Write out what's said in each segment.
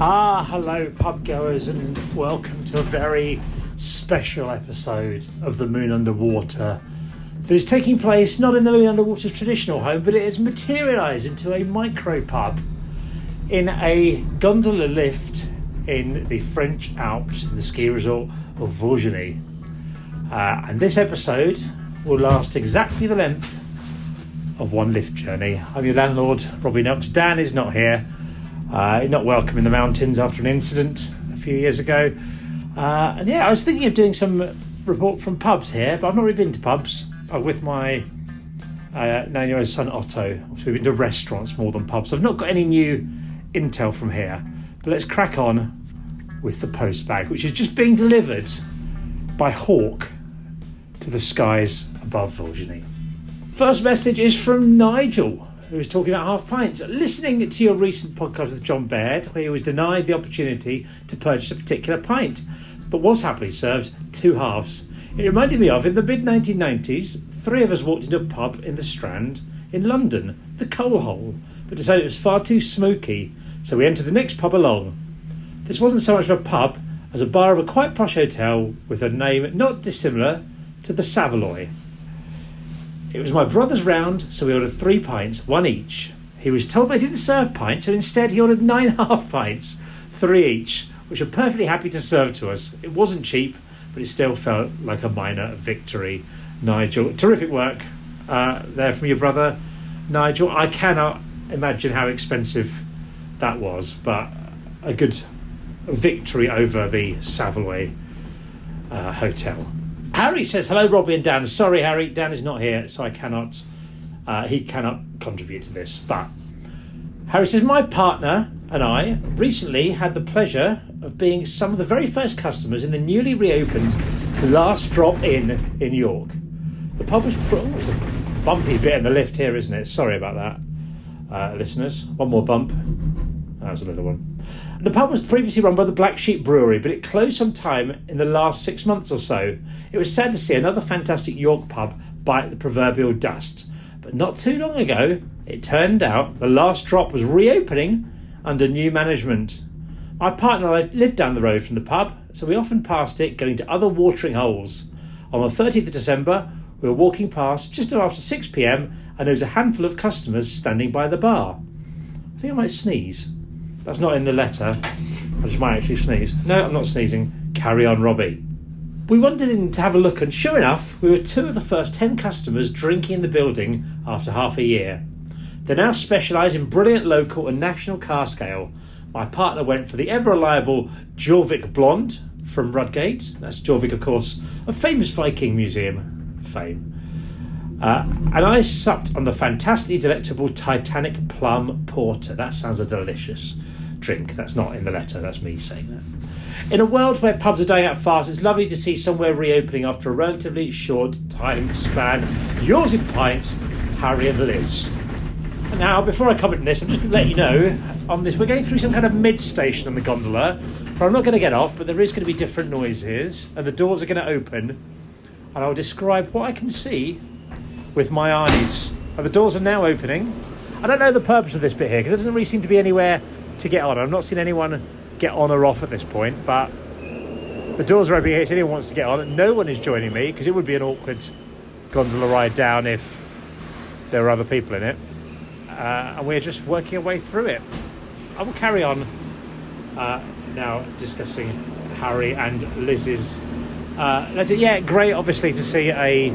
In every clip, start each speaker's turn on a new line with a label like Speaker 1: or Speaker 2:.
Speaker 1: Ah, hello, pub goers, and welcome to a very special episode of The Moon Underwater that is taking place not in the Moon Underwater's traditional home, but it has materialised into a micro pub in a gondola lift in the French Alps in the ski resort of Vaujany. Uh, and this episode will last exactly the length of one lift journey. I'm your landlord, Robbie Knox. Dan is not here. Uh, not welcome in the mountains after an incident a few years ago. Uh, and yeah, I was thinking of doing some report from pubs here, but I've not really been to pubs. I'm with my uh, nine year old son Otto. So we've been to restaurants more than pubs. I've not got any new intel from here. But let's crack on with the post bag, which is just being delivered by Hawk to the skies above Vaujany. First message is from Nigel who was talking about half pints. Listening to your recent podcast with John Baird, where he was denied the opportunity to purchase a particular pint, but was happily served two halves. It reminded me of in the mid 1990s, three of us walked into a pub in the Strand in London, the Coal Hole, but decided it was far too smoky, so we entered the next pub along. This wasn't so much of a pub as a bar of a quite posh hotel with a name not dissimilar to the Savoy. It was my brother's round, so we ordered three pints, one each. He was told they didn't serve pints, so instead he ordered nine half pints, three each, which were perfectly happy to serve to us. It wasn't cheap, but it still felt like a minor victory. Nigel, terrific work uh, there from your brother, Nigel. I cannot imagine how expensive that was, but a good victory over the Savoy uh, Hotel. Harry says, Hello, Robbie and Dan. Sorry, Harry, Dan is not here, so I cannot, uh, he cannot contribute to this. But Harry says, My partner and I recently had the pleasure of being some of the very first customers in the newly reopened Last Drop Inn in York. The pub was, oh, a bumpy bit in the lift here, isn't it? Sorry about that, uh, listeners. One more bump. That was a little one. The pub was previously run by the Black Sheep Brewery, but it closed sometime in the last six months or so. It was sad to see another fantastic York pub bite the proverbial dust. But not too long ago, it turned out the last drop was reopening under new management. My partner and I lived down the road from the pub, so we often passed it going to other watering holes. On the 30th of December, we were walking past just after 6 pm, and there was a handful of customers standing by the bar. I think I might sneeze. That's not in the letter. I just might actually sneeze. No, I'm not sneezing. Carry on, Robbie. We wandered in to have a look, and sure enough, we were two of the first 10 customers drinking in the building after half a year. They now specialise in brilliant local and national cask ale. My partner went for the ever reliable Jorvik Blonde from Rudgate. That's Jorvik, of course, a famous Viking museum fame. Uh, and I supped on the fantastically delectable Titanic Plum Porter. That sounds a delicious drink. That's not in the letter, that's me saying that. In a world where pubs are dying out fast, it's lovely to see somewhere reopening after a relatively short time span. Yours in pints, Harry and Liz. Now, before I comment on this, I'm just going to let you know on this, we're going through some kind of mid station on the gondola. But I'm not going to get off, but there is going to be different noises, and the doors are going to open, and I'll describe what I can see with my eyes. But the doors are now opening. I don't know the purpose of this bit here because there doesn't really seem to be anywhere to get on. I've not seen anyone get on or off at this point, but the doors are opening here. So anyone wants to get on. No one is joining me because it would be an awkward gondola ride down if there were other people in it. Uh, and we're just working our way through it. I will carry on uh, now discussing Harry and Liz's. Uh, yeah, great, obviously, to see a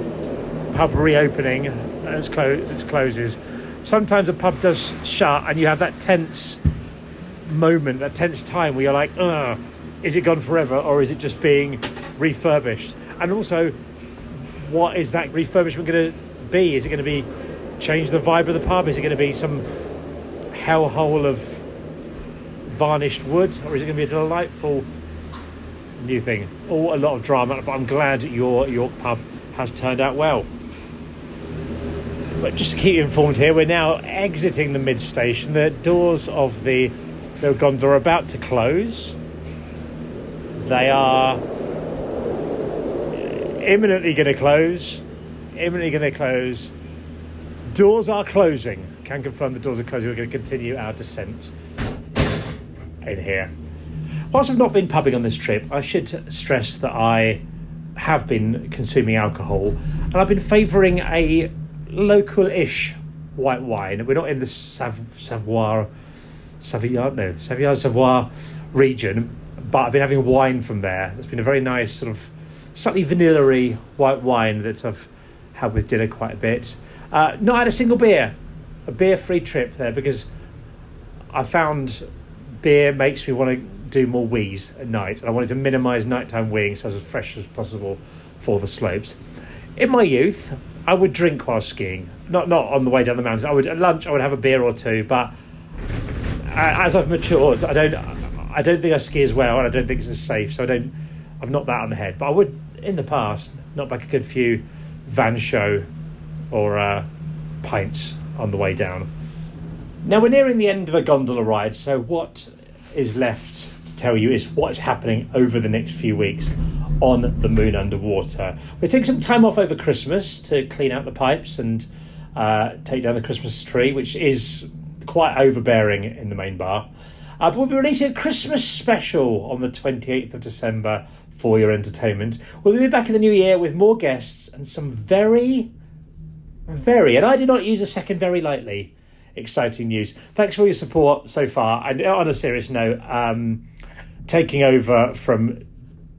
Speaker 1: pub reopening uh, as, clo- as closes. Sometimes a pub does shut, and you have that tense moment, that tense time where you're like, ugh, is it gone forever, or is it just being refurbished? And also, what is that refurbishment going to be? Is it going to be change the vibe of the pub? Is it going to be some hellhole of varnished wood, or is it going to be a delightful new thing? All a lot of drama, but I'm glad your York pub has turned out well. But just to keep you informed here, we're now exiting the mid station. The doors of the, gondola are about to close. They are imminently going to close. Imminently going to close. Doors are closing. Can confirm the doors are closing. We're going to continue our descent in here. Whilst I've not been pubbing on this trip, I should stress that I have been consuming alcohol and I've been favouring a local-ish white wine. We're not in the Sav- Savoir, Savoyard, no, Savoyard, Savoie region, but I've been having wine from there. It's been a very nice sort of slightly vanilla white wine that I've had with dinner quite a bit. Uh, not had a single beer, a beer-free trip there because I found beer makes me want to do more wheeze at night, and I wanted to minimise nighttime weeing so I was as fresh as possible for the slopes. In my youth, I would drink while skiing. Not not on the way down the mountains. I would at lunch. I would have a beer or two. But as I've matured, I don't. I don't think I ski as well, and I don't think it's as safe. So I don't. I'm not that on the head. But I would in the past knock back a good few vin chaud or uh, pints on the way down. Now we're nearing the end of a gondola ride. So what is left to tell you is what is happening over the next few weeks on the moon underwater. We take some time off over Christmas to clean out the pipes and uh, take down the Christmas tree, which is quite overbearing in the main bar. Uh, but we'll be releasing a Christmas special on the 28th of December for your entertainment. We'll be back in the new year with more guests and some very, very, and I do not use a second very lightly, exciting news. Thanks for your support so far. And on a serious note, um, taking over from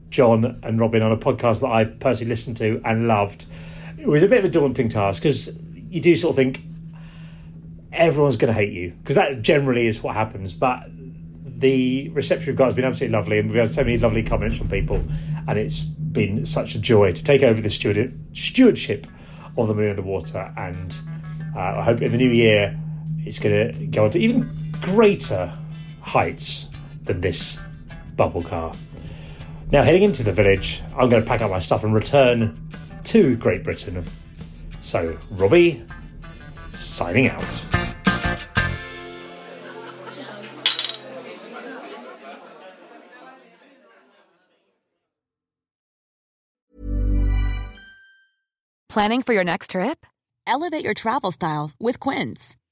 Speaker 1: John and Robin on a podcast that I personally listened to and loved, it was a bit of a daunting task because you do sort of think everyone's going to hate you because that generally is what happens. But the reception we've got has been absolutely lovely, and we've had so many lovely comments from people, and it's been such a joy to take over the steward- stewardship of the Moon Underwater. And uh, I hope in the new year it's going to go on to even greater heights than this bubble car. Now, heading into the village, I'm going to pack up my stuff and return to Great Britain. So, Robbie, signing out.
Speaker 2: Planning for your next trip? Elevate your travel style with Quince.